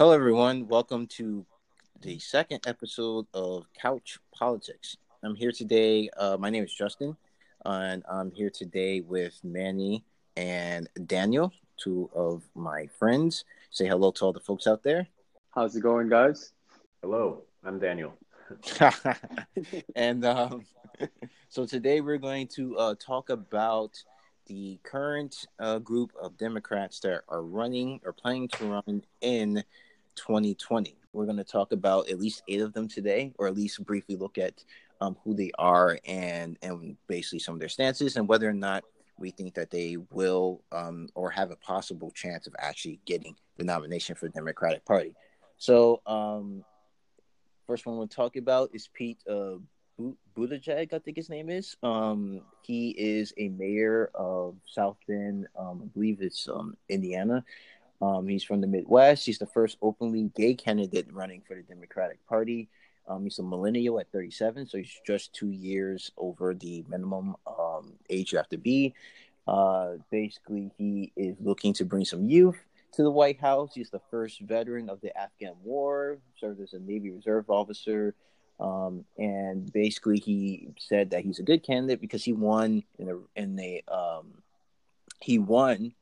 Hello, everyone. Welcome to the second episode of Couch Politics. I'm here today. Uh, my name is Justin, and I'm here today with Manny and Daniel, two of my friends. Say hello to all the folks out there. How's it going, guys? Hello, I'm Daniel. and um, so today we're going to uh, talk about the current uh, group of Democrats that are running or planning to run in 2020. We're going to talk about at least eight of them today, or at least briefly look at um, who they are and and basically some of their stances and whether or not we think that they will um, or have a possible chance of actually getting the nomination for the Democratic Party. So, um, first one we'll talk about is Pete uh, Buttigieg, I think his name is. Um, he is a mayor of South Bend, um, I believe it's um, Indiana. Um, he's from the Midwest. He's the first openly gay candidate running for the Democratic Party. Um, he's a millennial at 37, so he's just two years over the minimum um, age you have to be. Uh, basically, he is looking to bring some youth to the White House. He's the first veteran of the Afghan War, served as a Navy Reserve officer. Um, and basically, he said that he's a good candidate because he won in a in a um, he won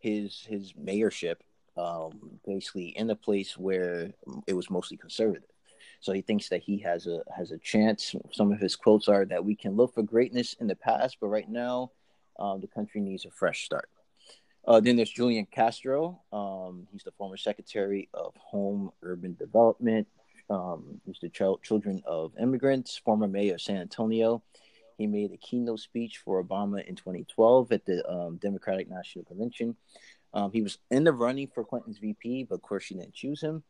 his his mayorship um, basically in a place where it was mostly conservative. So he thinks that he has a has a chance. Some of his quotes are that we can look for greatness in the past, but right now, um, the country needs a fresh start. Uh, then there's Julian Castro. Um, he's the former Secretary of Home Urban Development. Um, he's the ch- children of immigrants, former mayor of San Antonio. He made a keynote speech for Obama in 2012 at the um, Democratic National Convention. Um, he was in the running for Clinton's VP, but of course she didn't choose him.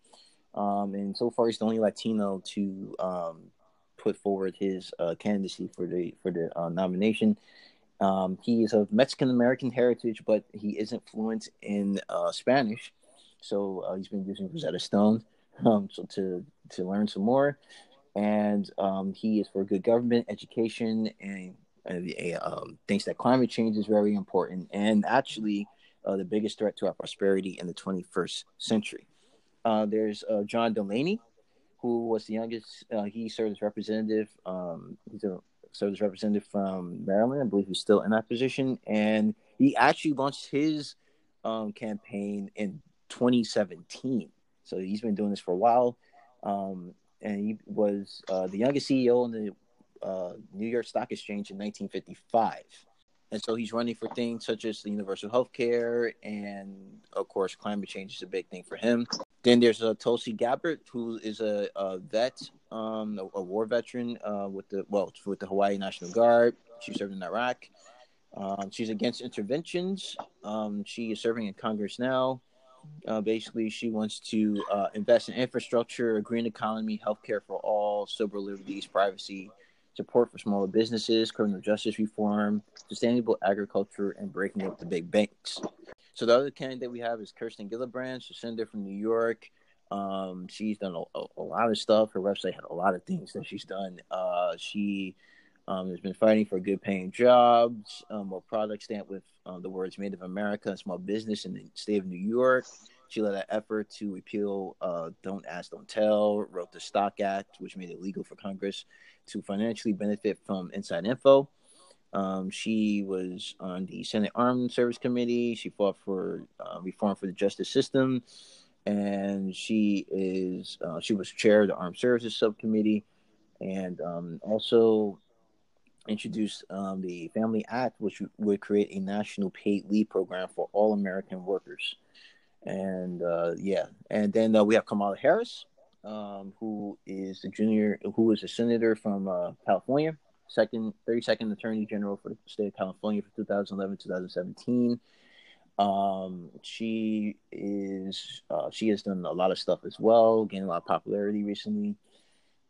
Um, and so far, he's the only Latino to um, put forward his uh, candidacy for the for the uh, nomination. Um, he is of Mexican American heritage, but he isn't fluent in uh, Spanish, so uh, he's been using Rosetta Stone um, so to to learn some more. And um, he is for good government, education, and, and um, thinks that climate change is very important. And actually, uh, the biggest threat to our prosperity in the 21st century. Uh, there's uh, John Delaney, who was the youngest. Uh, he served as representative. Um, he's a served as representative from Maryland. I believe he's still in that position, and he actually launched his um, campaign in 2017. So he's been doing this for a while, um, and he was uh, the youngest CEO in the uh, New York Stock Exchange in 1955 and so he's running for things such as the universal health care and of course climate change is a big thing for him. Then there's uh, tulsi gabbard who is a, a vet um, a, a, war veteran uh, with the well with the hawaii national guard. She served in iraq. Um, she's against interventions. Um, she is serving in congress now uh, basically she wants to uh, invest in infrastructure a green economy healthcare for all civil liberties privacy support for smaller businesses, criminal justice reform, sustainable agriculture, and breaking up the big banks. So the other candidate we have is Kirsten Gillibrand. She's senator from New York. Um, she's done a, a, a, lot of stuff. Her website had a lot of things that she's done. Uh, she um, has been fighting for good paying jobs, um, more products stamped with um, the words Made of America and small business in the state of New York. She led an effort to repeal uh, Don't Ask, Don't Tell, wrote the Stock Act, which made it legal for Congress to financially benefit from inside info. Um, she was on the Senate Armed Service Committee. She fought for uh, reform for the justice system, and she is uh, she was chair of the Armed Services Subcommittee, and um, also introduced um, the Family Act, which would create a national paid leave program for all American workers. And uh, yeah, and then uh, we have Kamala Harris, um, who is the junior, who is a senator from uh, California, second, 32nd Attorney General for the state of California for 2011 2017. Um, she is, uh, she has done a lot of stuff as well, gained a lot of popularity recently.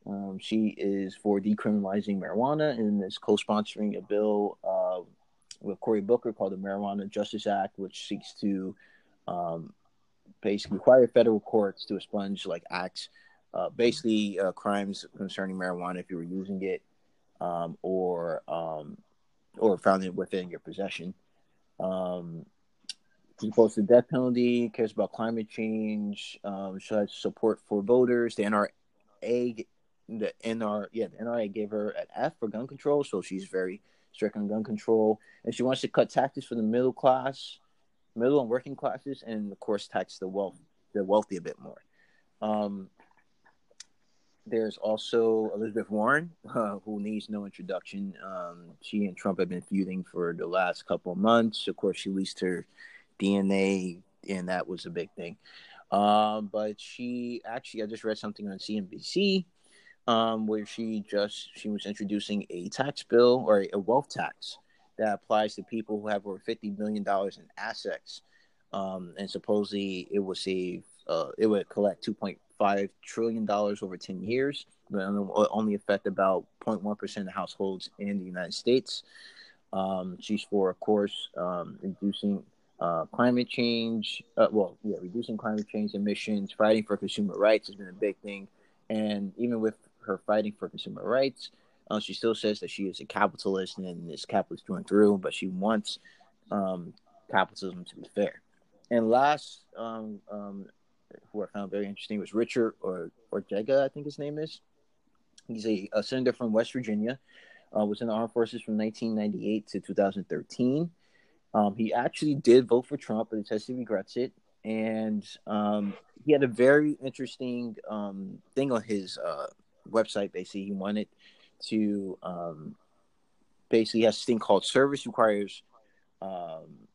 Um, she is for decriminalizing marijuana and is co-sponsoring a bill uh, with Cory Booker called the Marijuana Justice Act, which seeks to um, basically require federal courts to expunge like acts, uh, basically uh, crimes concerning marijuana if you were using it, um, or um, or found it within your possession. Um, She opposed the death penalty, cares about climate change. Um, she has support for voters. The NRA, the NR, yeah, the NRA gave her an F for gun control, so she's very strict on gun control. And she wants to cut taxes for the middle class, middle and working classes, and of course, tax the wealth, the wealthy a bit more. Um, there's also Elizabeth Warren, uh, who needs no introduction. Um, she and Trump have been feuding for the last couple of months. Of course, she released her DNA, and that was a big thing. Um, but she actually, I just read something on CNBC um, where she just she was introducing a tax bill or a wealth tax that applies to people who have over fifty million dollars in assets, um, and supposedly it would save uh, it would collect two point five trillion dollars over ten years, but only affect about 0.1 percent of households in the United States. Um, she's for, of course, um, reducing uh, climate change. Uh, well, yeah, reducing climate change emissions, fighting for consumer rights has been a big thing. And even with her fighting for consumer rights, uh, she still says that she is a capitalist and is capitalist through and through, but she wants um, capitalism to be fair. And last, um, um, who I found very interesting was Richard or Ortega, I think his name is. He's a, a senator from West Virginia. Uh, was in the armed forces from 1998 to 2013. Um, he actually did vote for Trump, but he says he regrets it. And um, he had a very interesting um, thing on his uh, website. Basically, he wanted to um, basically has this thing called service requires um,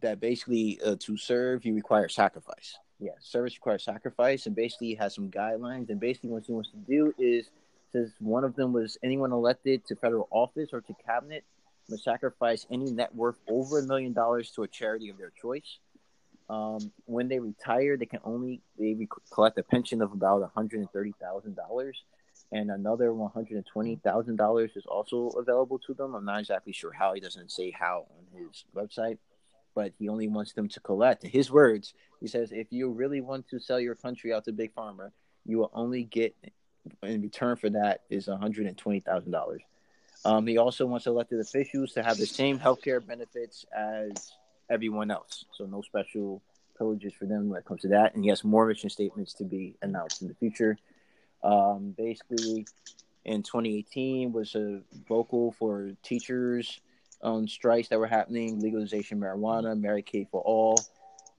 that basically uh, to serve you require sacrifice. Yeah, service requires sacrifice, and basically has some guidelines. And basically, what he wants to do is says one of them was anyone elected to federal office or to cabinet must sacrifice any net worth over a million dollars to a charity of their choice. Um, when they retire, they can only they rec- collect a pension of about one hundred and thirty thousand dollars, and another one hundred and twenty thousand dollars is also available to them. I'm not exactly sure how. He doesn't say how on his website, but he only wants them to collect. In his words, he says, "If you really want to sell your country out to big pharma, you will only get in return for that is one hundred and twenty thousand dollars." Um, he also wants elected officials to have the same health care benefits as everyone else. So no special privileges for them when it comes to that. And yes, more mission statements to be announced in the future. Um, basically, in 2018 was a vocal for teachers on strikes that were happening, legalization marijuana, Medicaid for all,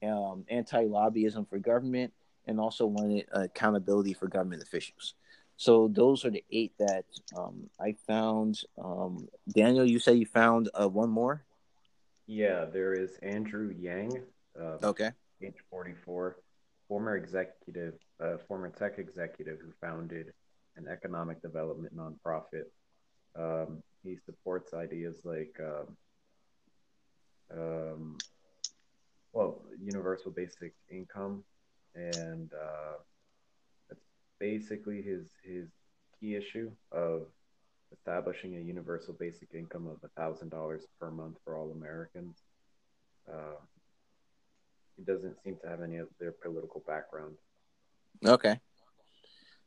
um, anti-lobbyism for government, and also wanted accountability for government officials. So those are the eight that um, I found. Um, Daniel, you say you found uh, one more. Yeah, there is Andrew Yang. Uh, okay. Age 44, former executive, uh, former tech executive who founded an economic development nonprofit. Um, he supports ideas like, um, um well, universal basic income and uh, that's basically his his key issue of establishing a universal basic income of thousand dollars per month for all Americans. Uh, he doesn't seem to have any of their political background. Okay.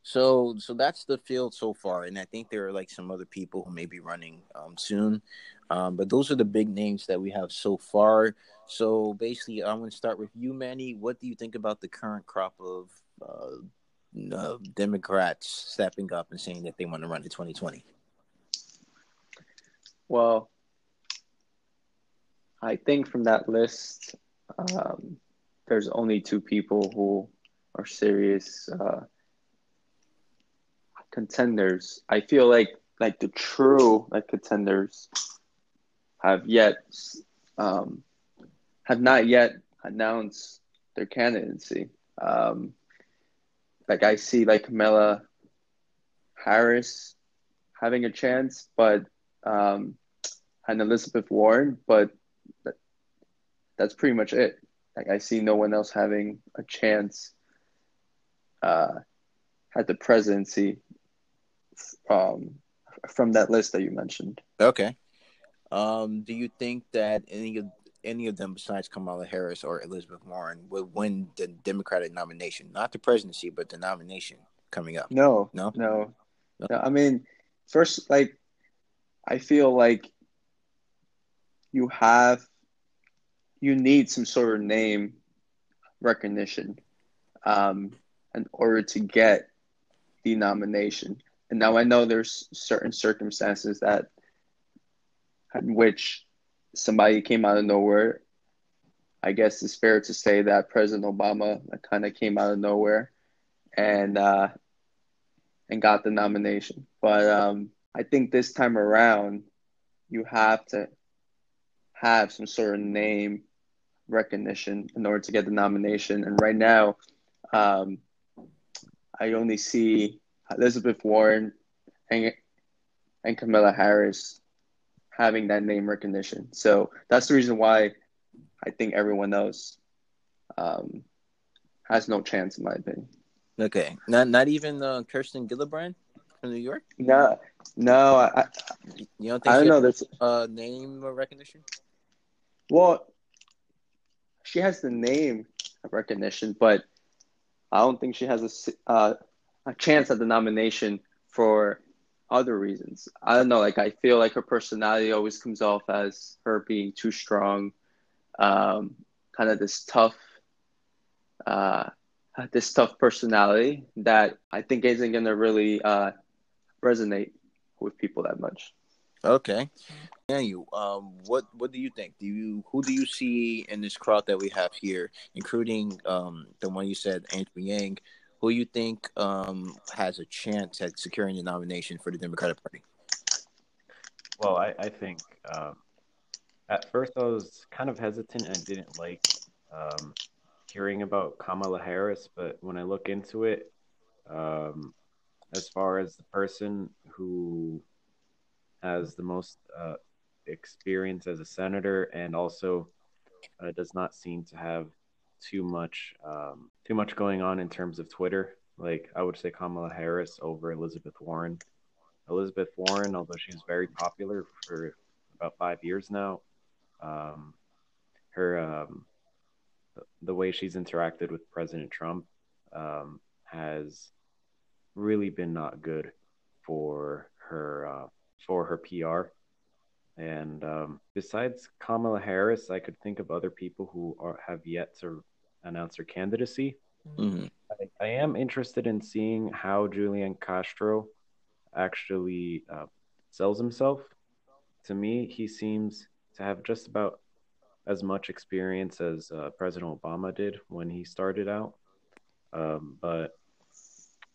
So so that's the field so far, and I think there are like some other people who may be running um, soon, um, but those are the big names that we have so far. So basically, I'm going to start with you, Manny. What do you think about the current crop of uh, uh, Democrats stepping up and saying that they want to run in 2020? Well, I think from that list, um, there's only two people who are serious uh, contenders. I feel like like the true like contenders have yet um, have not yet announced their candidacy. Um, like I see like Kamala Harris having a chance, but um, and Elizabeth Warren, but that, that's pretty much it. Like I see no one else having a chance uh, at the presidency um, from that list that you mentioned. Okay. Um, do you think that any of any of them besides Kamala Harris or Elizabeth Warren would win the Democratic nomination, not the presidency, but the nomination coming up. No, no, no. no. I mean, first, like, I feel like you have you need some sort of name recognition um, in order to get the nomination. And now I know there's certain circumstances that in which somebody came out of nowhere. I guess it's fair to say that President Obama kind of came out of nowhere and uh, and got the nomination. But um, I think this time around, you have to have some sort of name recognition in order to get the nomination. And right now, um, I only see Elizabeth Warren and, and Kamala Harris having that name recognition. So that's the reason why I think everyone else um, has no chance, in my opinion. Okay, not not even uh, Kirsten Gillibrand from New York. No, no, I, you don't think I don't know. There's uh, name recognition. Well, she has the name recognition, but I don't think she has a uh, a chance at the nomination for other reasons. I don't know. Like I feel like her personality always comes off as her being too strong, um, kind of this tough, uh, this tough personality that I think isn't gonna really uh, resonate with people that much. Okay. Daniel, um, what what do you think? Do you who do you see in this crowd that we have here, including um, the one you said, Andrew Yang? Who you think um, has a chance at securing the nomination for the Democratic Party? Well, I, I think um, at first I was kind of hesitant and didn't like um, hearing about Kamala Harris, but when I look into it, um, as far as the person who has the most uh, experience as a senator and also uh, does not seem to have too much um, too much going on in terms of Twitter. Like I would say Kamala Harris over Elizabeth Warren. Elizabeth Warren, although she's very popular for about five years now, um, her um, the way she's interacted with President Trump um, has really been not good for her uh, for her PR. And um, besides Kamala Harris, I could think of other people who are, have yet to announce their candidacy. Mm-hmm. I, I, am interested in seeing how Julian Castro actually uh, sells himself. To me, he seems to have just about as much experience as uh, President Obama did when he started out. Um, but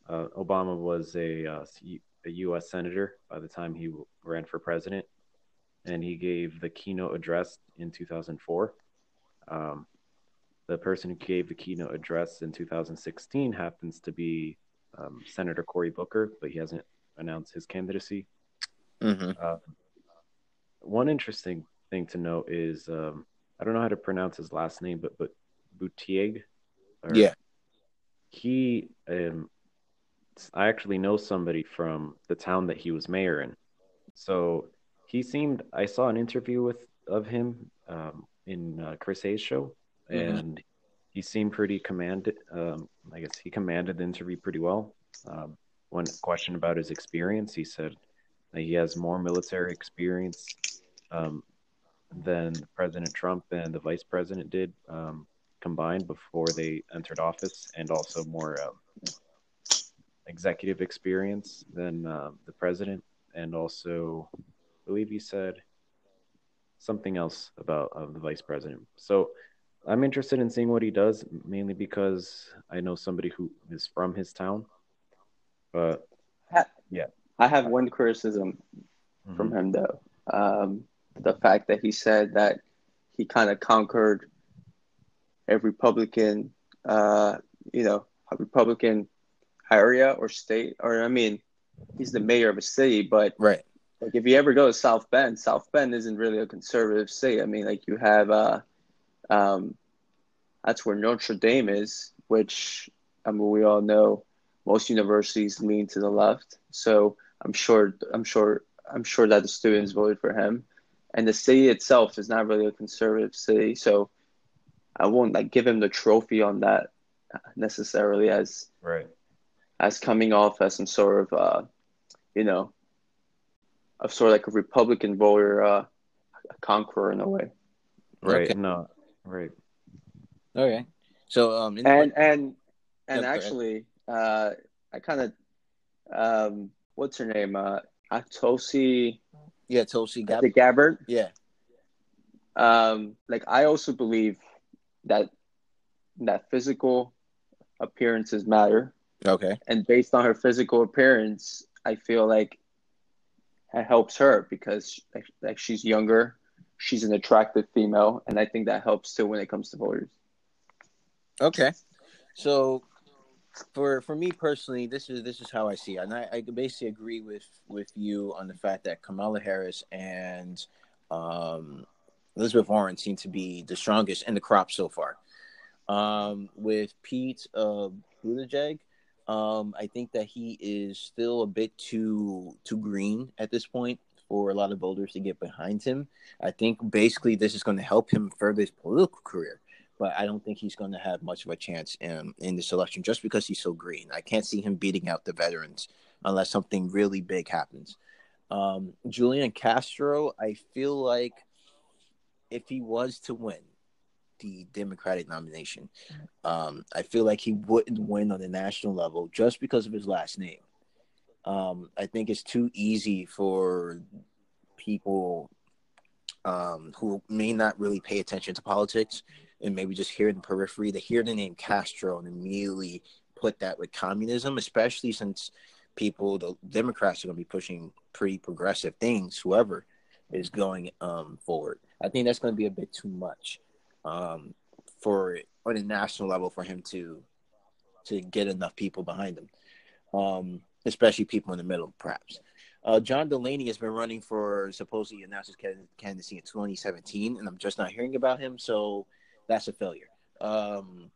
uh, Obama was a, uh, a U.S. senator by the time he ran for president, and he gave the keynote address in 2004. Um, the person who gave the keynote address in 2016 happens to be um, Senator Cory Booker, but he hasn't announced his candidacy. Mm-hmm. Uh, one interesting thing to note is um, I don't know how to pronounce his last name, but but Buttigieg. Yeah. He, um, I actually know somebody from the town that he was mayor in, so he seemed. I saw an interview with of him um, in uh, Chris Hayes show, mm-hmm. and he seemed pretty commanded. Um, I guess he commanded the interview pretty well. Um, when questioned about his experience, he said that he has more military experience um, than President Trump and the vice president did um, combined before they entered office, and also more um, executive experience than uh, the president, and also, I believe he said something else about uh, the vice president. So I'm interested in seeing what he does, mainly because I know somebody who is from his town. But yeah, I have one criticism mm-hmm. from him though. Um, the fact that he said that he kind of conquered a Republican, uh, you know, a Republican area or state, or I mean, he's the mayor of a city, but right. Like if you ever go to South Bend, South Bend isn't really a conservative city. I mean, like you have, uh, um, that's where Notre Dame is, which I mean, we all know most universities lean to the left. So I'm sure, I'm sure, I'm sure that the students voted for him and the city itself is not really a conservative city, so I won't like give him the trophy on that necessarily as right as coming off as some sort of uh, you know, of sort of like a Republican voter, uh, a conqueror in a way. Right. Okay. No, Right. Okay. So um, and and and Yeah, go actually, uh, I kind of um, what's her name? Uh, Atosi yeah, Tulsi Gab- the Gabbard. Yeah. Um, like I also believe that that physical appearances matter, Okay. and based on her physical appearance, I feel like it helps her because like, like she's younger, she's an attractive female, and I think that helps too when it comes to voters. Okay. So for for me personally, this is this is how I see it. And I, I basically agree with with you on the fact that Kamala Harris and um, Elizabeth Warren seem to be the strongest in the crop so far. Um, with Pete uh, Buttigieg, um, I think that he is still a bit too too green at this point for a lot of voters to get behind him. I think basically this is going to help him further his political career but I don't think he's going to have much of a chance in in this election just because he's so green. I can't see him beating out the veterans unless something really big happens. Um, Julian Castro, I feel like if he was to win the Democratic nomination, um, I feel like he wouldn't win on the national level just because of his last name. Um, I think it's too easy for people um, who may not really pay attention to politics and maybe just hear the periphery, to hear the name Castro and immediately put that with communism, especially since people, the Democrats are going to be pushing pretty progressive things, whoever is going um, forward. I think that's going to be a bit too much um, for on a national level for him to to get enough people behind him, um, especially people in the middle, perhaps. Uh, John Delaney has been running for supposedly announced his candidacy in 2017, and I'm just not hearing about him. So that's a failure. Um,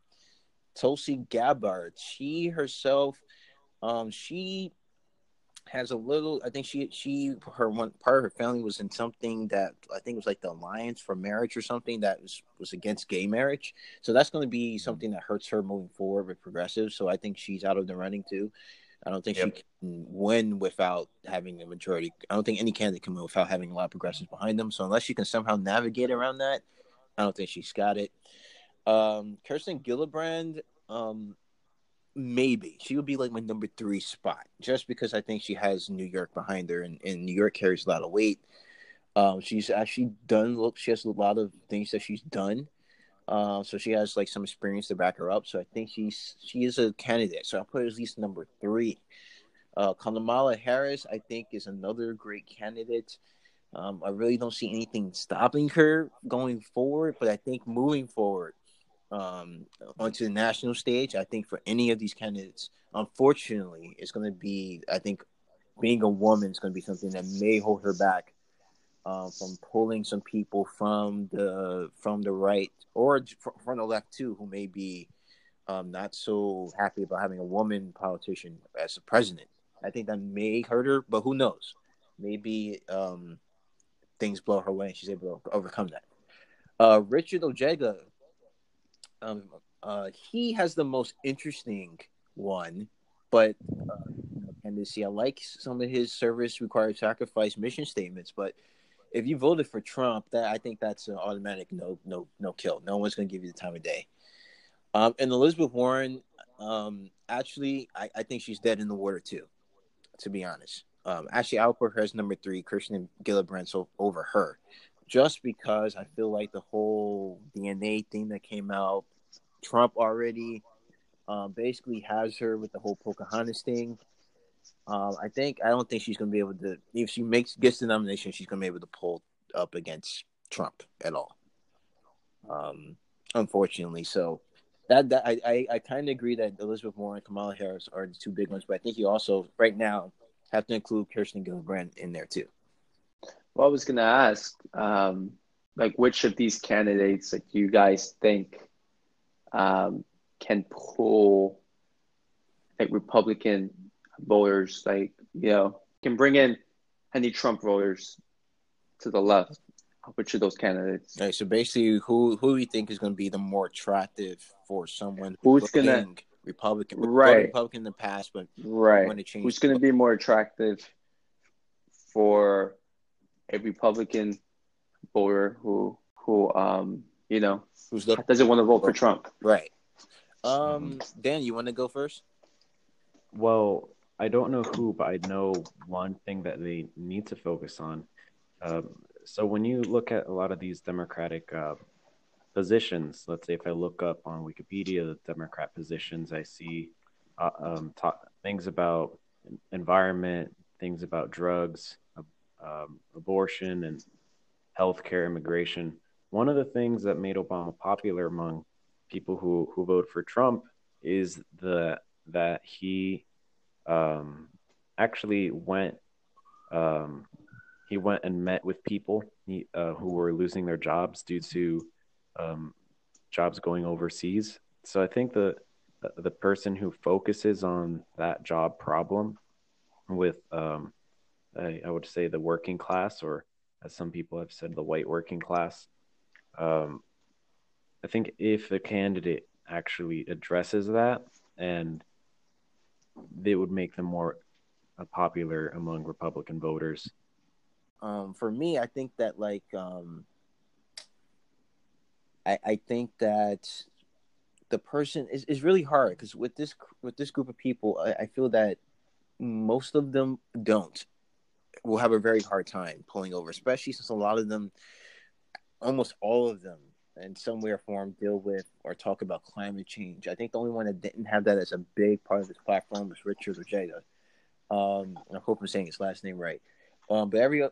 Tulsi Gabbard, she herself, um, she has a little. I think she she her one part of her family was in something that I think was like the Alliance for Marriage or something that was was against gay marriage. So that's going to be something that hurts her moving forward with progressives. So I think she's out of the running too. I don't think Yep. she can win without having a majority. I don't think any candidate can win without having a lot of progressives behind them. So unless she can somehow navigate around that, I don't think she's got it. Um, Kirsten Gillibrand, um, maybe she would be like my number three spot, just because I think she has New York behind her, and, and New York carries a lot of weight. Um, she's actually done. Look, she has a lot of things that she's done. Uh, so she has like some experience to back her up. So I think she's she is a candidate. So I'll put her at least number three. Uh, Kamala Harris, I think, is another great candidate. Um, I really don't see anything stopping her going forward, but I think moving forward um, onto the national stage, I think for any of these candidates, unfortunately, it's going to be, I think, being a woman is going to be something that may hold her back um, from pulling some people from the from the right or from the left too, who may be um, not so happy about having a woman politician as a president. I think that may hurt her, but who knows? Maybe um, things blow her way and she's able to overcome that. Uh, Richard Ojeda, um, uh, he has the most interesting one, but uh, candidacy. I like some of his service required sacrifice mission statements, but if you voted for Trump, that I think that's an automatic no, no, no kill. No one's going to give you the time of day. Um, and Elizabeth Warren, um, actually, I, I think she's dead in the water too. To be honest, um, actually, I'll put her as number three, Kirsten Gillibrand, so over her, just because I feel like the whole DNA thing that came out, Trump already um, basically has her with the whole Pocahontas thing. Um, I think I don't think she's going to be able to. If she makes gets the nomination, she's going to be able to pull up against Trump at all. Um, unfortunately, so that that I I, I kind of agree that Elizabeth Warren and Kamala Harris are the two big ones, but I think you also right now have to include Kirsten Gillibrand in there too. Well, I was gonna ask, um, like, which of these candidates, like, you guys think, um, can pull, like, Republican voters, like, you know, can bring in any Trump voters to the left? Which of those candidates? Right, so basically, who who do you think is going to be the more attractive for someone Who's gonna- Republican, Right. Republican in the past, but Right. want to change Who's going to be more attractive for a Republican voter who who um you know, Who's the doesn't want to vote for Trump. right? Um, Dan, you want to go first? Well, I don't know who, but I know one thing that they need to focus on. Um, so when you look at a lot of these Democratic uh, positions, let's say if I look up on Wikipedia the Democrat positions, I see uh, um, ta- things about environment, things about drugs, um, abortion, and healthcare, immigration. One of the things that made Obama popular among people who who vote for Trump is the that he um, actually went um, he went and met with people he, uh, who were losing their jobs due to um, jobs going overseas. So I think the the person who focuses on that job problem with um, I, I, would say the working class, or as some people have said, the white working class. Um, I think if a candidate actually addresses that, and it would make them more uh, popular among Republican voters. Um, for me, I think that like um, I, I think that the person is, is really hard because with this with this group of people, I, I feel that most of them don't will have a very hard time pulling over, especially since a lot of them, almost all of them, in some way or form, deal with or talk about climate change. I think the only one that didn't have that as a big part of his platform was Richard Ojeda. Um, I hope I'm saying his last name right. Um, but every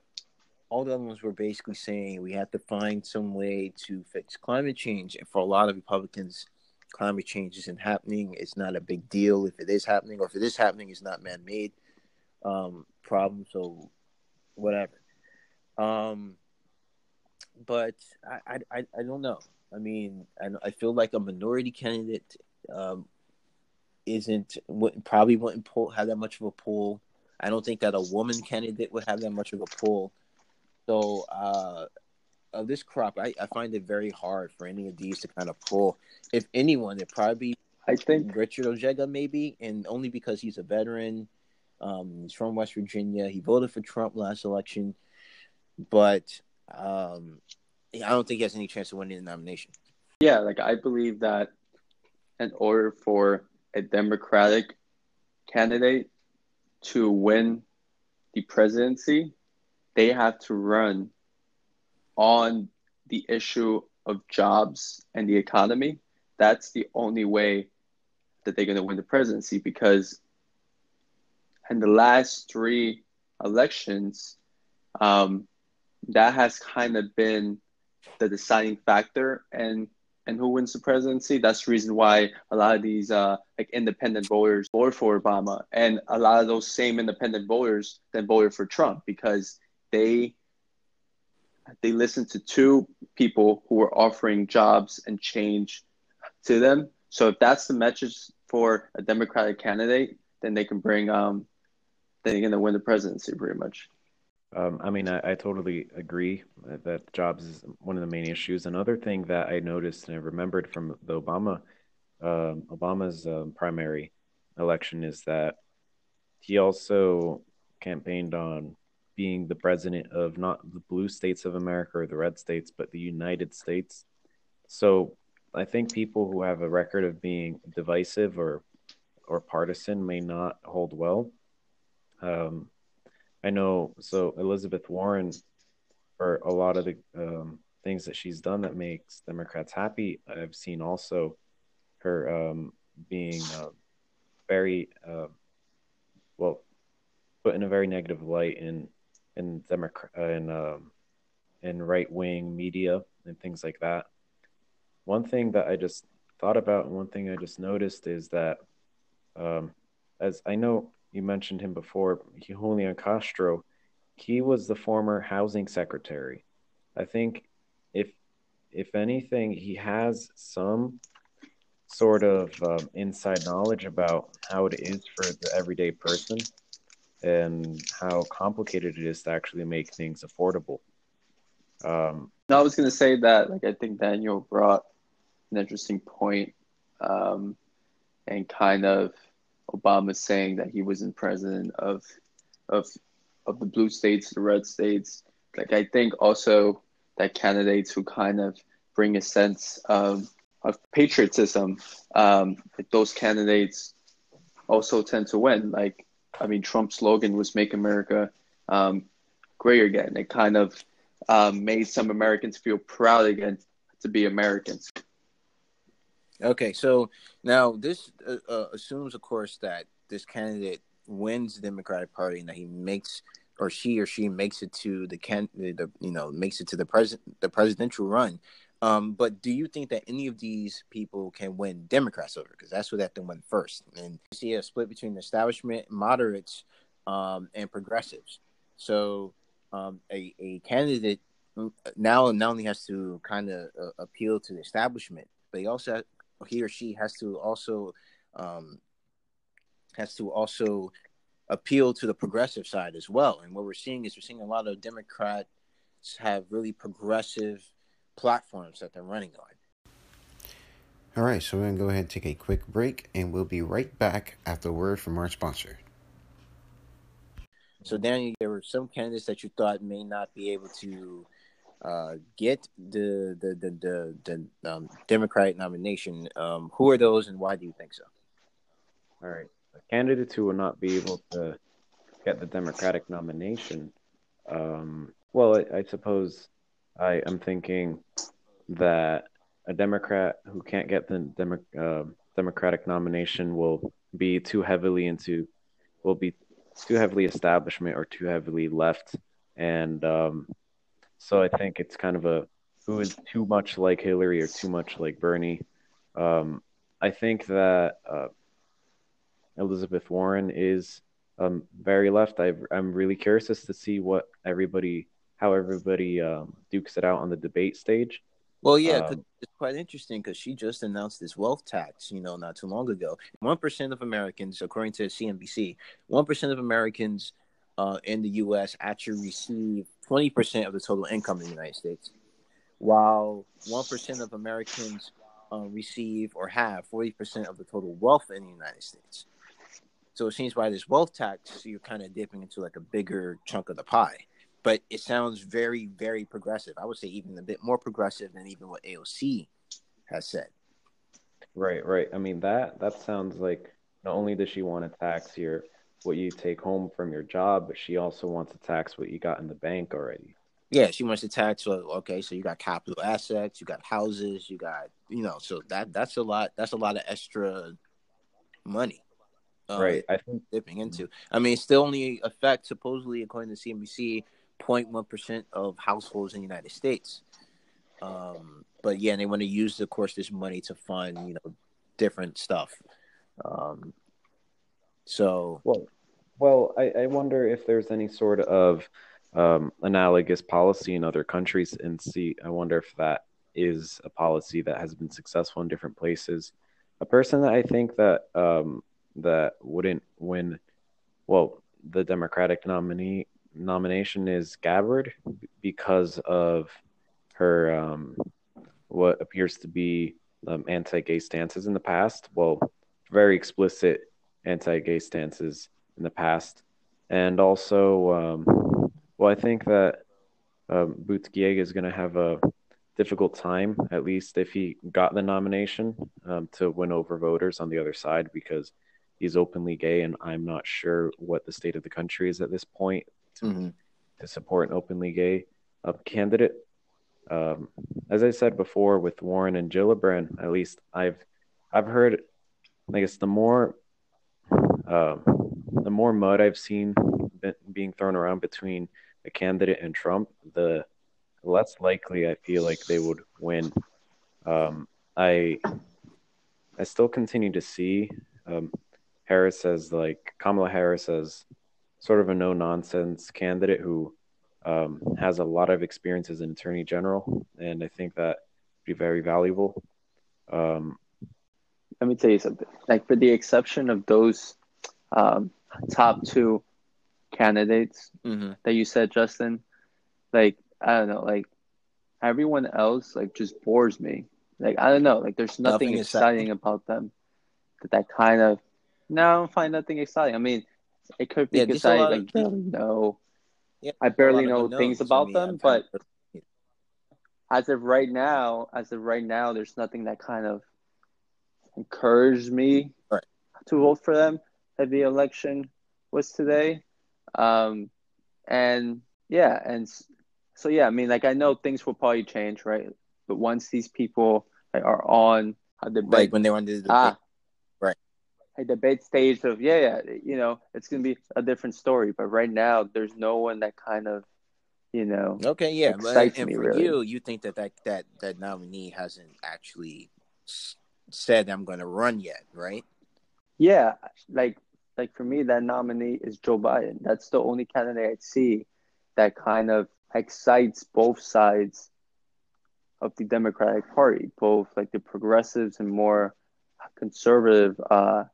all the other ones were basically saying we have to find some way to fix climate change. And for a lot of Republicans, climate change isn't happening. It's not a big deal if it is happening, or if it is happening, it's not man-made um, problem. So whatever. Um, but I, I, I don't know. I mean, I, I feel like a minority candidate um, isn't would, probably wouldn't pull have that much of a pull. I don't think that a woman candidate would have that much of a pull. So uh, of this crop, I, I find it very hard for any of these to kind of pull. If anyone, it probably I think Richard Ojeda maybe, and only because he's a veteran. Um, he's from West Virginia. He voted for Trump last election, but um, I don't think he has any chance of winning the nomination. Yeah, like I believe that in order for a Democratic candidate to win the presidency, they have to run on the issue of jobs and the economy. That's the only way that they're going to win the presidency because in the last three elections, um, that has kind of been the deciding factor and and who wins the presidency. That's the reason why a lot of these uh, like independent voters voted for Obama, and a lot of those same independent voters then voted for Trump because they they listened to two people who were offering jobs and change to them. So if that's the message for a Democratic candidate, then they can bring um, they're going to win the presidency pretty much. Um, I mean, I, I, totally agree that jobs is one of the main issues. Another thing that I noticed and I remembered from the Obama um, Obama's um, primary election is that he also campaigned on being the president of not the blue states of America or the red states, but the United States. So I think people who have a record of being divisive or or partisan may not hold well. Um, I know. So Elizabeth Warren, for a lot of the um, things that she's done that makes Democrats happy, I've seen also her um, being uh, very uh, well put in a very negative light in in Democrat in um, in right wing media and things like that. One thing that I just thought about, and one thing I just noticed is that, um, as I know you mentioned him before, Julian Castro. He was the former housing secretary. I think if if anything, he has some sort of um, inside knowledge about how it is for the everyday person and how complicated it is to actually make things affordable. Um, no, I was going to say that, like, I think Daniel brought an interesting point, um, and kind of Obama saying that he wasn't president of of of the blue states, the red states. Like I think also that candidates who kind of bring a sense of of patriotism. Um, those candidates also tend to win. Like, I mean, Trump's slogan was "Make America um, Great Again." It kind of um, made some Americans feel proud again to be Americans. Okay, so now this uh, uh, assumes, of course, that this candidate wins the Democratic Party and that he makes or she or she makes it to the can the you know makes it to the president the presidential run. Um, but do you think that any of these people can win Democrats over? Because that's what have to win first. And you see a split between the establishment, moderates, um, and progressives. So um, a, a candidate now not only has to kind of uh, appeal to the establishment, but he also he or she has to also um, has to also appeal to the progressive side as well. And what we're seeing is we're seeing a lot of Democrats have really progressive platforms that they're running on. All right, so we're going to go ahead and take a quick break, and we'll be right back after a word from our sponsor. So, Daniel, there were some candidates that you thought may not be able to uh, get the the the the, the um, Democratic nomination. Um, who are those, and why do you think so? All right, candidates who will not be able to get the Democratic nomination. Um, well, I, I suppose I am thinking that a Democrat who can't get the Demo- uh, Democratic nomination will be too heavily into, will be too heavily establishment or too heavily left. And um, so I think it's kind of a who is too much like Hillary or too much like Bernie. Um, I think that uh, Elizabeth Warren is um, very left. i am really curious as to see what everybody how everybody um, dukes it out on the debate stage. Well, yeah, um, it's quite interesting because she just announced this wealth tax, you know, not too long ago. One percent of Americans, according to CNBC, one percent of Americans uh, in the U.S. actually receive twenty percent of the total income in the United States, while one percent of Americans uh, receive or have forty percent of the total wealth in the United States. So it seems by this wealth tax, you're kind of dipping into like a bigger chunk of the pie but it sounds very, very progressive. I would say even a bit more progressive than even what AOC has said. Right, right. I mean that that sounds like not only does she want to tax your what you take home from your job, but she also wants to tax what you got in the bank already. Yeah, she wants to tax. Well, okay, so you got capital assets, you got houses, you got you know, so that that's a lot. That's a lot of extra money. Uh, right, I think dipping into. I mean, still only affect supposedly according to CNBC 0.1% of households in the United States. Um, but yeah, they want to use, of course, this money to fund, you know, different stuff. Um, so, well, well, I, I wonder if there's any sort of um, analogous policy in other countries, and see, I wonder if that is a policy that has been successful in different places. A person that I think that um, that wouldn't win, well, the Democratic nominee nomination is Gabbard because of her um, what appears to be um, anti-gay stances in the past. Well, very explicit anti-gay stances in the past, and also, um, well, I think that um, Buttigieg is going to have a difficult time, at least if he got the nomination, um, to win over voters on the other side because he's openly gay, and I'm not sure what the state of the country is at this point to, mm-hmm. to support an openly gay uh, candidate. Um, as I said before, with Warren and Gillibrand, at least I've I've heard, I guess the more uh, the more mud I've seen being thrown around between a candidate and Trump, the less likely I feel like they would win. Um, I I still continue to see um, Harris as like Kamala Harris as sort of a no nonsense candidate who um, has a lot of experience as an attorney general, and I think that would be very valuable. Um, Let me tell you something. Like for the exception of those um, top two candidates mm-hmm. that you said, Justin, like I don't know, like everyone else like just bores me. Like I don't know, like there's nothing, nothing exciting about them. That that kind of no, I don't find nothing exciting. I mean, it could be yeah, because I like barely know. Yeah, I barely know things about them, but as of right now, as of right now, there's nothing that kind of encouraged me Right. to vote for them if the election was today. Um, and yeah, and so yeah, I mean, like I know things will probably change, right? But once these people like, are on a debate, Like when they were under the ah, Right. a debate stage of yeah, yeah, you know, it's gonna be a different story. But right now, there's no one that kind of, you know, Okay, yeah, but and me, for really. you, you think that that that, that nominee hasn't actually said I'm going to run yet, right? yeah, like like for me, that nominee is Joe Biden. That's the only candidate I see that kind of excites both sides of the Democratic Party, both like the progressives and more conservative uh,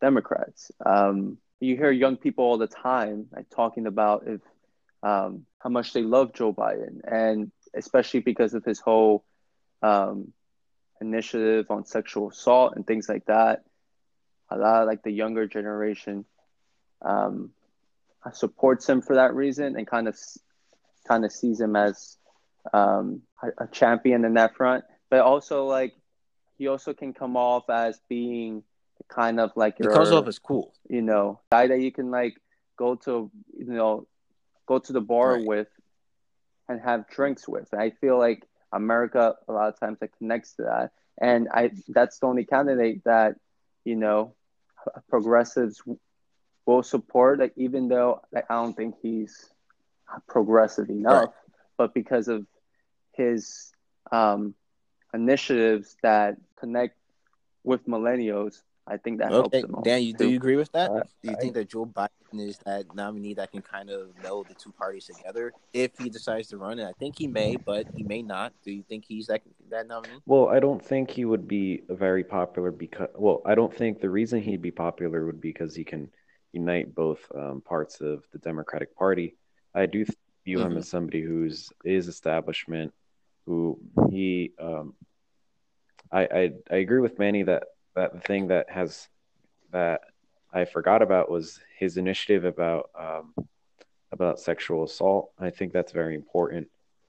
Democrats. Um, you hear young people all the time like talking about if um, how much they love Joe Biden, and especially because of his whole um, initiative on sexual assault and things like that. A lot of like the younger generation um, supports him for that reason and kind of kind of sees him as um, a, a champion in that front. But also like he also can come off as being kind of like He your comes off as cool. you know guy that you can like go to you know go to the bar Right. with and have drinks with. And I feel like America a lot of times it connects to that, and I that's the only candidate that you know progressives will support. Like even though like, I don't think he's progressive enough, but because of his um, initiatives that connect with millennials, I think that helps Okay, him. Dan, you, do you agree with that? Uh, do you I- think that Joe Biden is that nominee that can kind of meld the two parties together if he decides to run? And I think he may, but he may not. Do you think he's that that nominee? Well, I don't think he would be very popular because, well, I don't think the reason he'd be popular would be because he can unite both um, parts of the Democratic Party. I do view him Mhm. as somebody who's is establishment, who he, um, I, I, I agree with Manny that that the thing that has that I forgot about was his initiative about um, about sexual assault. I think that's very important.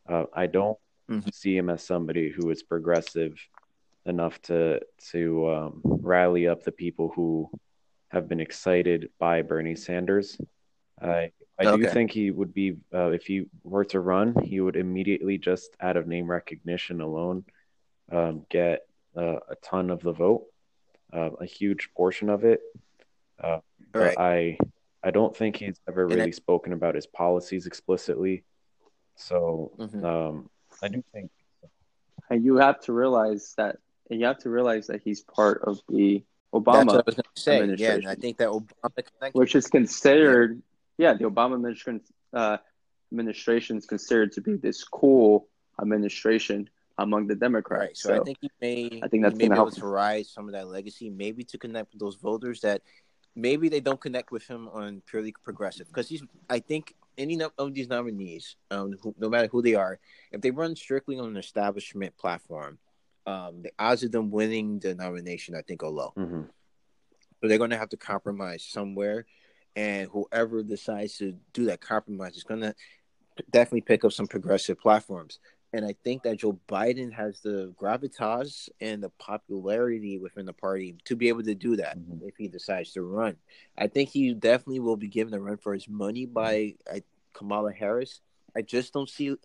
Uh, I don't Mhm. see him as somebody who is progressive enough to to um, rally up the people who have been excited by Bernie Sanders. I I do think he would be uh, if he were to run, he would immediately just out of name recognition alone um, get uh, a ton of the vote, uh, a huge portion of it. Uh, but Right. I I don't think he's ever And I- really spoken about his policies explicitly. So Mhm. um, I do think And you have to realize that and you have to realize that he's part of the That's Obama, what I was going to. Yeah, I think that Obama connection. which is considered, yeah, the Obama administration uh, administration is considered to be this cool administration among the Democrats. Right. So, I think he may. I think that's he may help to rise some of that legacy, maybe to connect with those voters that maybe they don't connect with him on purely progressive. Because he's, I think, any of these nominees, um, who, no matter who they are, if they run strictly on an establishment platform, um, the odds of them winning the nomination, I think, are low. mhm. So they're going to have to compromise somewhere, and whoever decides to do that compromise is going to definitely pick up some progressive platforms. And I think that Joe Biden has the gravitas and the popularity within the party to be able to do that Mhm. if he decides to run. I think he definitely will be given a run for his money by uh, Kamala Harris. I just don't see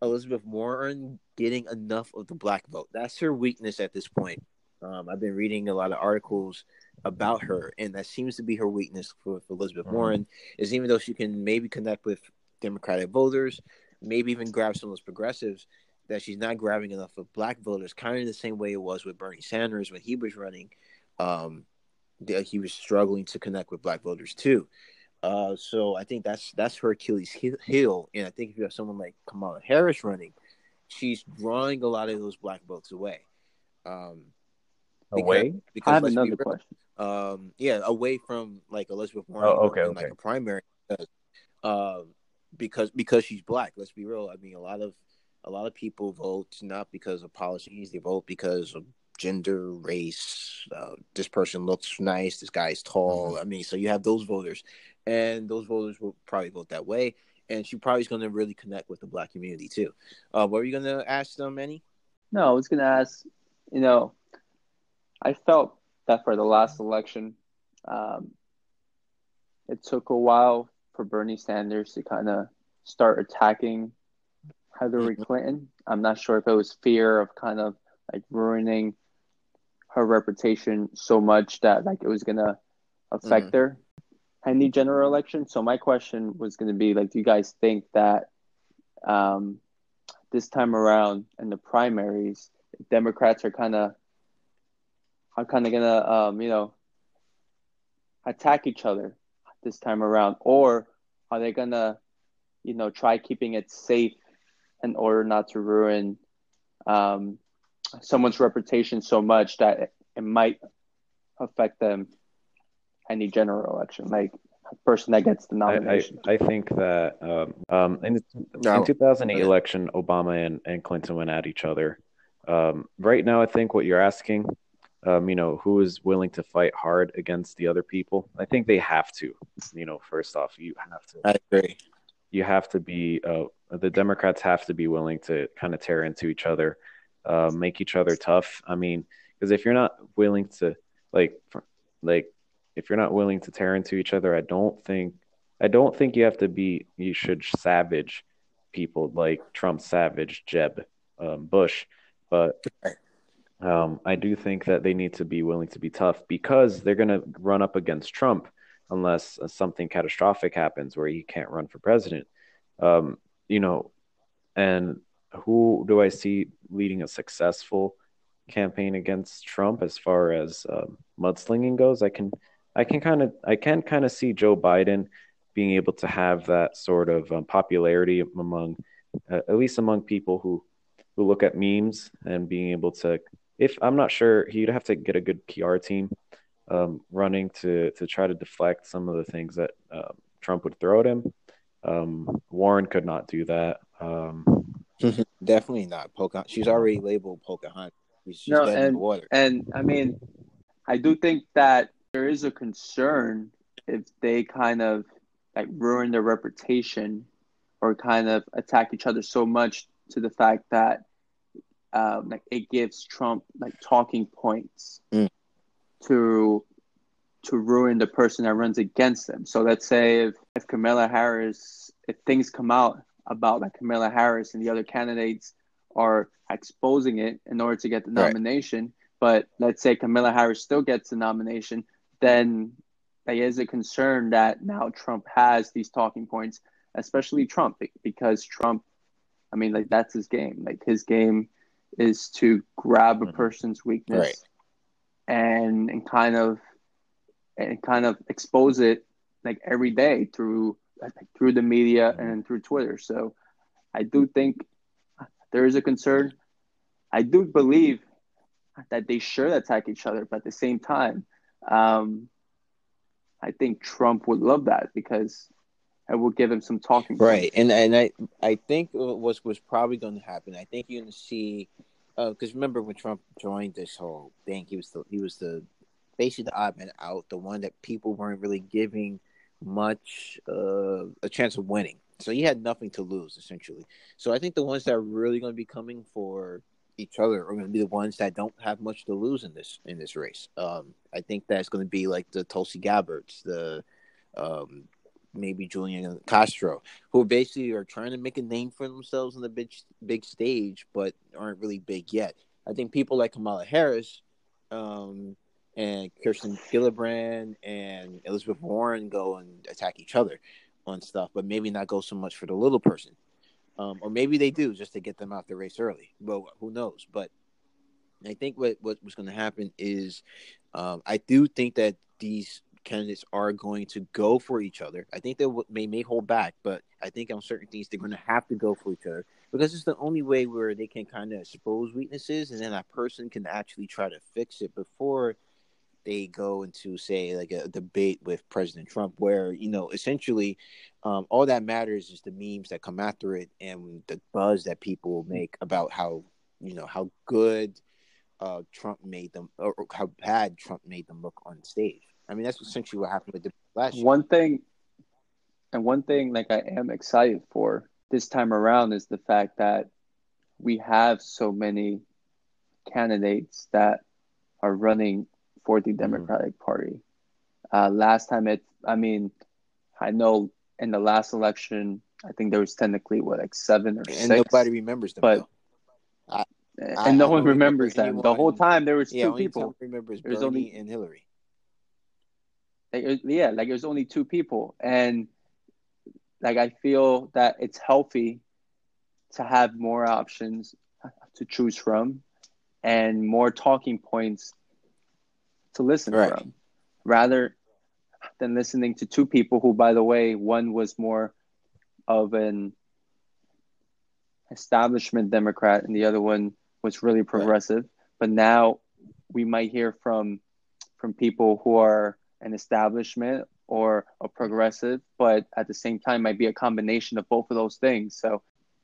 Elizabeth Warren getting enough of the black vote. That's her weakness at this point. Um, I've been reading a lot of articles about her, and that seems to be her weakness for, for Elizabeth Mhm. Warren. Is even though she can maybe connect with Democratic voters, maybe even grab some of those progressives, that she's not grabbing enough of black voters. Kind of the same way it was with Bernie Sanders when he was running. Um, he was struggling to connect with black voters too. Uh, so I think that's that's her Achilles heel- and I think if you have someone like Kamala Harris running, she's drawing a lot of those black votes away. Um, away. because I have let's be another question. um yeah away from like elizabeth warren Oh, okay, in, like a primary because, um because because she's black let's be real i mean a lot of a lot of people vote not because of policies they vote because of gender race uh, this person looks nice this guy's tall Mm-hmm. i mean so you have those voters and those voters will probably vote that way and she probably is going to really connect with the black community too. Uh, what were you going to ask them, Manny? No, I was going to ask. You know, I felt that for the last election, um, it took a while for Bernie Sanders to kind of start attacking Hillary mm-hmm. Clinton. I'm not sure if it was fear of kind of like ruining her reputation so much that like it was gonna affect mm-hmm. her any general election. So my question was gonna be like, do you guys think that um, this time around in the primaries, Democrats are kind of are kind of gonna um, you know attack each other this time around, or are they gonna you know try keeping it safe in order not to ruin um, someone's reputation so much that it, it might affect them any general election, like a person that gets the nomination. I, I, I think that um, um, in the no. in 2008 election, Obama and, and Clinton went at each other. Um, right now, I think what you're asking, um, you know, who is willing to fight hard against the other people? I think they have to. You know, first off, you have to. I agree. You have to be. Uh, the Democrats have to be willing to kind of tear into each other uh, make each other tough. I mean, because if you're not willing to like like if you're not willing to tear into each other, I don't think I don't think you have to be you should savage people like Trump savage Jeb um, Bush, but um, I do think that they need to be willing to be tough because they're going to run up against Trump unless uh, something catastrophic happens where he can't run for president. Um, you know, and who do I see leading a successful campaign against Trump as far as um, mudslinging goes? I can I can kind of I can kind of see Joe Biden being able to have that sort of um, popularity among uh, at least among people who who look at memes and being able to if I'm not sure he'd have to get a good PR team um, running to to try to deflect some of the things that uh, Trump would throw at him. Um, Warren could not do that. Um, Definitely not Pocahontas. She's already labeled Pocahontas. She's no, and, and I mean, I do think that there is a concern if they kind of like ruin their reputation or kind of attack each other so much to the fact that um, like it gives Trump like talking points mm. to to ruin the person that runs against them. So let's say if, if Kamala Harris, if things come out about like Kamala Harris and the other candidates are exposing it in order to get the nomination. Right. But let's say Kamala Harris still gets the nomination, then there is a concern that now Trump has these talking points, especially Trump, because Trump, I mean, like that's his game. Like his game is to grab a mm-hmm. person's weakness right. and and kind of and kind of expose it like every day through through the media and through Twitter. So I do think there is a concern. I do believe that they should attack each other, but at the same time, um, I think Trump would love that because it will give him some talking. Right, and and I I think was was probably going to happen. I think you're going to see because uh, remember when Trump joined this whole thing, he was the he was the basically the odd man out, the one that people weren't really giving much uh, a chance of winning. So he had nothing to lose essentially. So I think the ones that are really going to be coming for each other are going to be the ones that don't have much to lose in this in this race. Um, I think that's going to be like the Tulsi Gabbards, the um, maybe Julian Castro, who basically are trying to make a name for themselves on the big big stage, but aren't really big yet. I think people like Kamala Harris um, and Kirsten Gillibrand and Elizabeth Warren go and attack each other on stuff, but maybe not go so much for the little person. Um, or maybe they do just to get them out the race early. Well, who knows? But I think what what was going to happen is, um, I do think that these candidates are going to go for each other. I think they may may hold back, but I think on certain things they're going to have to go for each other because it's the only way where they can kind of expose weaknesses, and then that person can actually try to fix it before they go into say like a debate with President Trump, where you know essentially um, all that matters is the memes that come after it and the buzz that people make about how you know how good uh, Trump made them or how bad Trump made them look on stage. I mean that's essentially what happened with the last. One thing, And one thing like I am excited for this time around is the fact that we have so many candidates that are running for the mm-hmm. Democratic mm-hmm. Party. Uh, last time it, I mean, I know in the last election, I think there was technically what like seven or and six. nobody remembers them. But I, and I, no I one remembers them. The whole time there was yeah, two people. Remembers Bernie there's only and Hillary. Like, yeah, like there's only two people, and like I feel that it's healthy to have more options to choose from and more talking points to listen right. from rather than listening to two people who by the way one was more of an establishment democrat and the other one was really progressive right. but now we might hear from from people who are an establishment or a progressive but at the same time might be a combination of both of those things so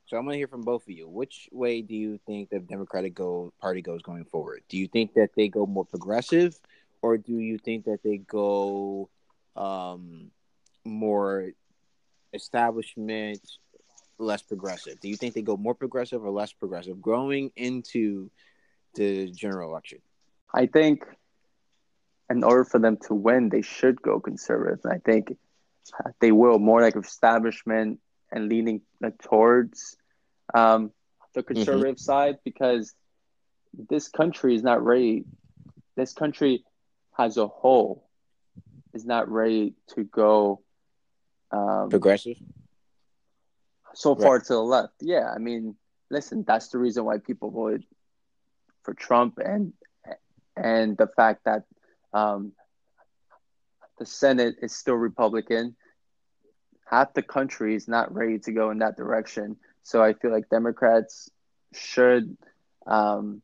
so I'm going to hear from both of you. Which way do you think the Democratic go, Party goes going forward? Do you think that they go more progressive, or do you think that they go um, more establishment, less progressive? Do you think they go more progressive or less progressive growing into the general election? I think in order for them to win, they should go conservative. And I think they will more like establishment and leaning towards um, the mm-hmm. conservative mm-hmm. side because this country is not ready. This country as a whole is not ready to go um, progressive. So far right. to the left, yeah. I mean, listen, that's the reason why people voted for Trump, and and the fact that um, the Senate is still Republican half the country is not ready to go in that direction. So I feel like Democrats should um,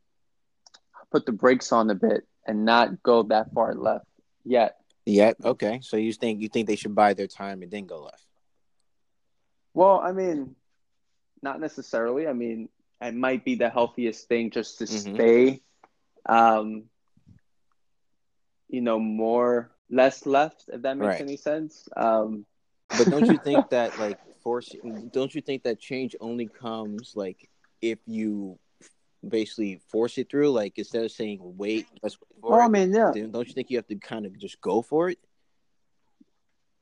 put the brakes on a bit and not go that far left yet. Yet, okay. So you think you think they should buy their time and then go left? Well, I mean, not necessarily. I mean, it might be the healthiest thing just to mm-hmm. stay, um, you know, more less left. If that makes right. any sense. Um, but don't you think that like force? Don't you think that change only comes like if you basically force it through? Like instead of saying wait, let's wait for well, it. I mean, yeah. Don't you think you have to kind of just go for it?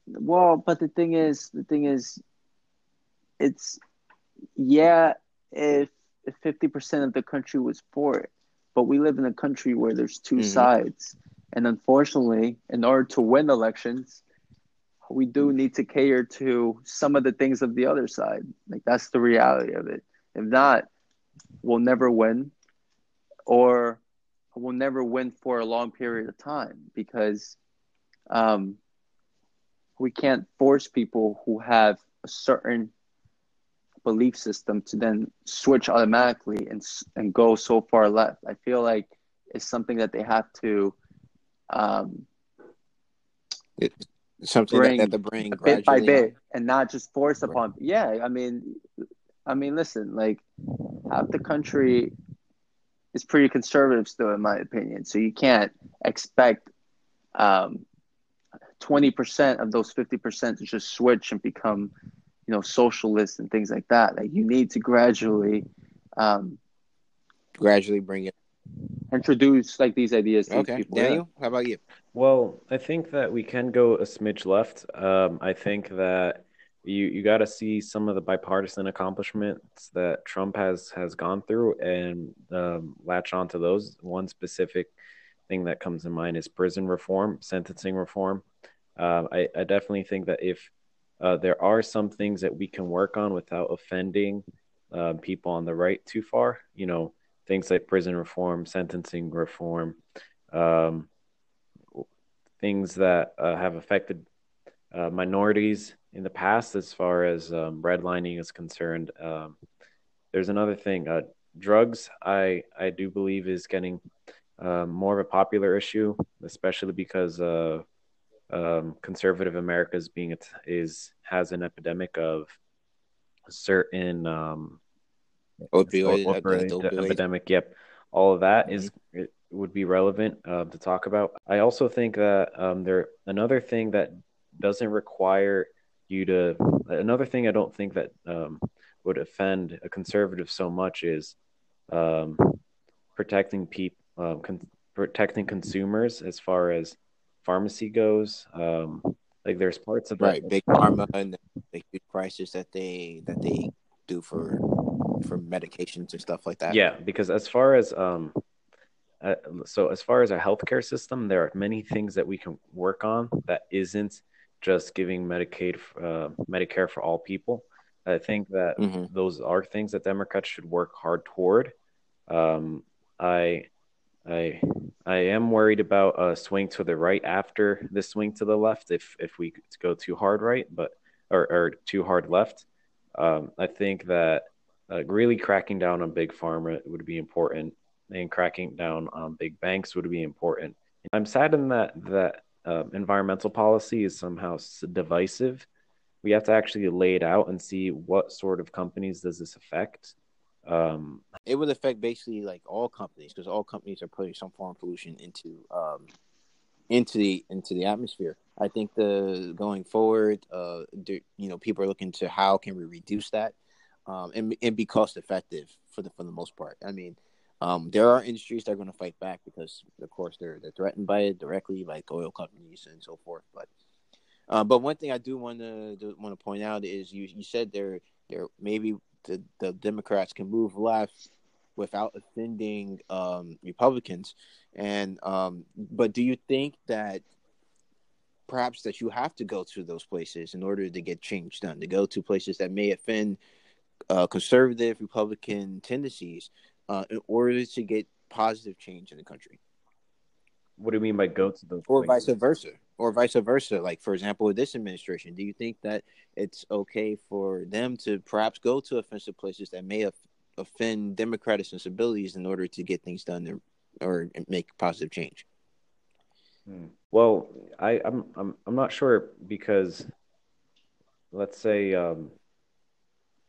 Well, but the thing is, the thing is, it's yeah. If if fifty percent of the country was for it, but we live in a country where there's 2 mm-hmm. sides, and unfortunately, in order to win elections, we do need to cater to some of the things of the other side. Like that's the reality of it. If not, we'll never win, or we'll never win for a long period of time because um, we can't force people who have a certain belief system to then switch automatically and and go so far left. I feel like it's something that they have to um, it, something bring that, the brain bit by bit and not just force right. upon yeah i mean i mean listen like half the country is pretty conservative still in my opinion so you can't expect um 20% of those 50% to just switch and become you know socialist and things like that like you need to gradually um gradually bring it introduce like these ideas to okay. people. Daniel, how about you? Well, I think that we can go a smidge left. Um, I think that you you got to see some of the bipartisan accomplishments that Trump has has gone through and um, latch onto those. One specific thing that comes to mind is prison reform, sentencing reform. Uh, I, I definitely think that if uh, there are some things that we can work on without offending uh, people on the right too far, you know, things like prison reform, sentencing reform, um, things that uh, have affected uh, minorities in the past as far as um, redlining is concerned. Um, there's another thing. Uh, drugs, I, I do believe, is getting uh, more of a popular issue, especially because uh, um, conservative America is being is has an epidemic of certain um, opioid, opioid, opioid, epidemic. Yep, all of that mm-hmm. is it would be relevant uh, to talk about. I also think that um, there another thing that doesn't require you to another thing I don't think that um, would offend a conservative so much is um, protecting people, um, con- protecting consumers as far as pharmacy goes. Um, like there's parts of right that, big pharma and the huge prices that they that they do for for medications and stuff like that. Yeah, because as far as um, uh, so as far as our healthcare system, there are many things that we can work on that isn't just giving Medicaid, uh, Medicare for all people. I think that Mhm. those are things that Democrats should work hard toward. Um, I, I, I am worried about a swing to the right after the swing to the left. If if we go too hard right, but or, or too hard left, um, I think that uh, really cracking down on big pharma would be important, and cracking down on big banks would be important. I'm saddened that that uh, environmental policy is somehow divisive. We have to actually lay it out and see what sort of companies does this affect. Um, It would affect basically like all companies because all companies are putting some form of pollution into um into the into the atmosphere. I think the going forward, uh, you know, people are looking to how can we reduce that, um, and and be cost effective for the for the most part. I mean, um, there are industries that are going to fight back because, of course, they're they're threatened by it directly, like oil companies and so forth. But uh, but one thing I do want to want to point out is you you said there there maybe the the Democrats can move left without offending um, Republicans, and um, but do you think that perhaps that you have to go to those places in order to get change done to go to places that may offend uh, conservative Republican tendencies uh, in order to get positive change in the country? what do you mean by go to those? or places? vice versa or vice versa like for example with this administration do you think that it's okay for them to perhaps go to offensive places that may of- offend democratic sensibilities in order to get things done or, or make positive change Hmm. Well, I, I'm I'm I'm not sure because let's say um,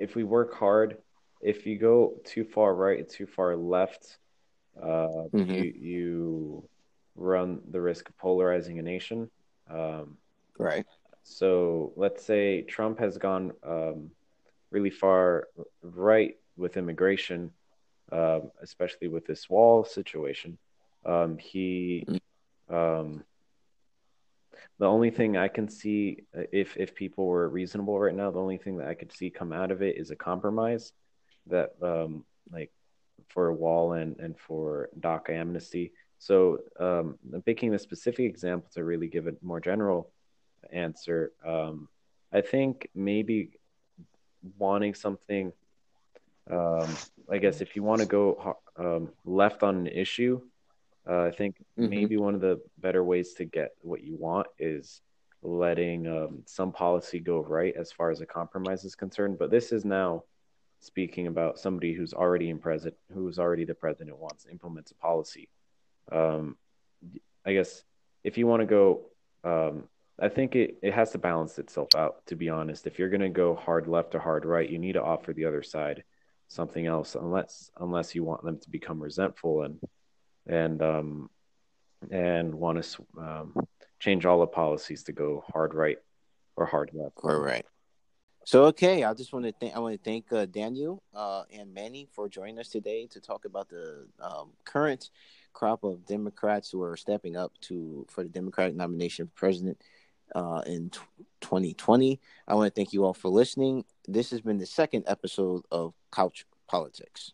if we work hard, if you go too far right and too far left, uh, Mhm. you you run the risk of polarizing a nation. Um, right so let's say Trump has gone um, really far right with immigration, um, especially with this wall situation. Um, he, um, the only thing I can see, uh, if if people were reasonable right now, the only thing that I could see come out of it is a compromise that, um, like, for a wall and and for DACA amnesty. So, um, picking the specific example to really give a more general answer. Um, I think maybe wanting something. Um, I guess if you want to go um, left on an issue, uh, I think Mhm. maybe one of the better ways to get what you want is letting um, some policy go right as far as a compromise is concerned. But this is now speaking about somebody who's already in president, who's already the president, wants implements a policy. Um, I guess if you want to go, um, I think it, it has to balance itself out, to be honest. If you're going to go hard left or hard right, you need to offer the other side something else, unless unless you want them to become resentful and and um, and want to um, change all the policies to go hard right or hard left. all right so okay i just want to thank i want to thank uh, daniel uh, and manny for joining us today to talk about the um, current crop of democrats who are stepping up to for the democratic nomination for president uh, in t- 2020. I want to thank you all for listening. This has been the second episode of Couch Politics.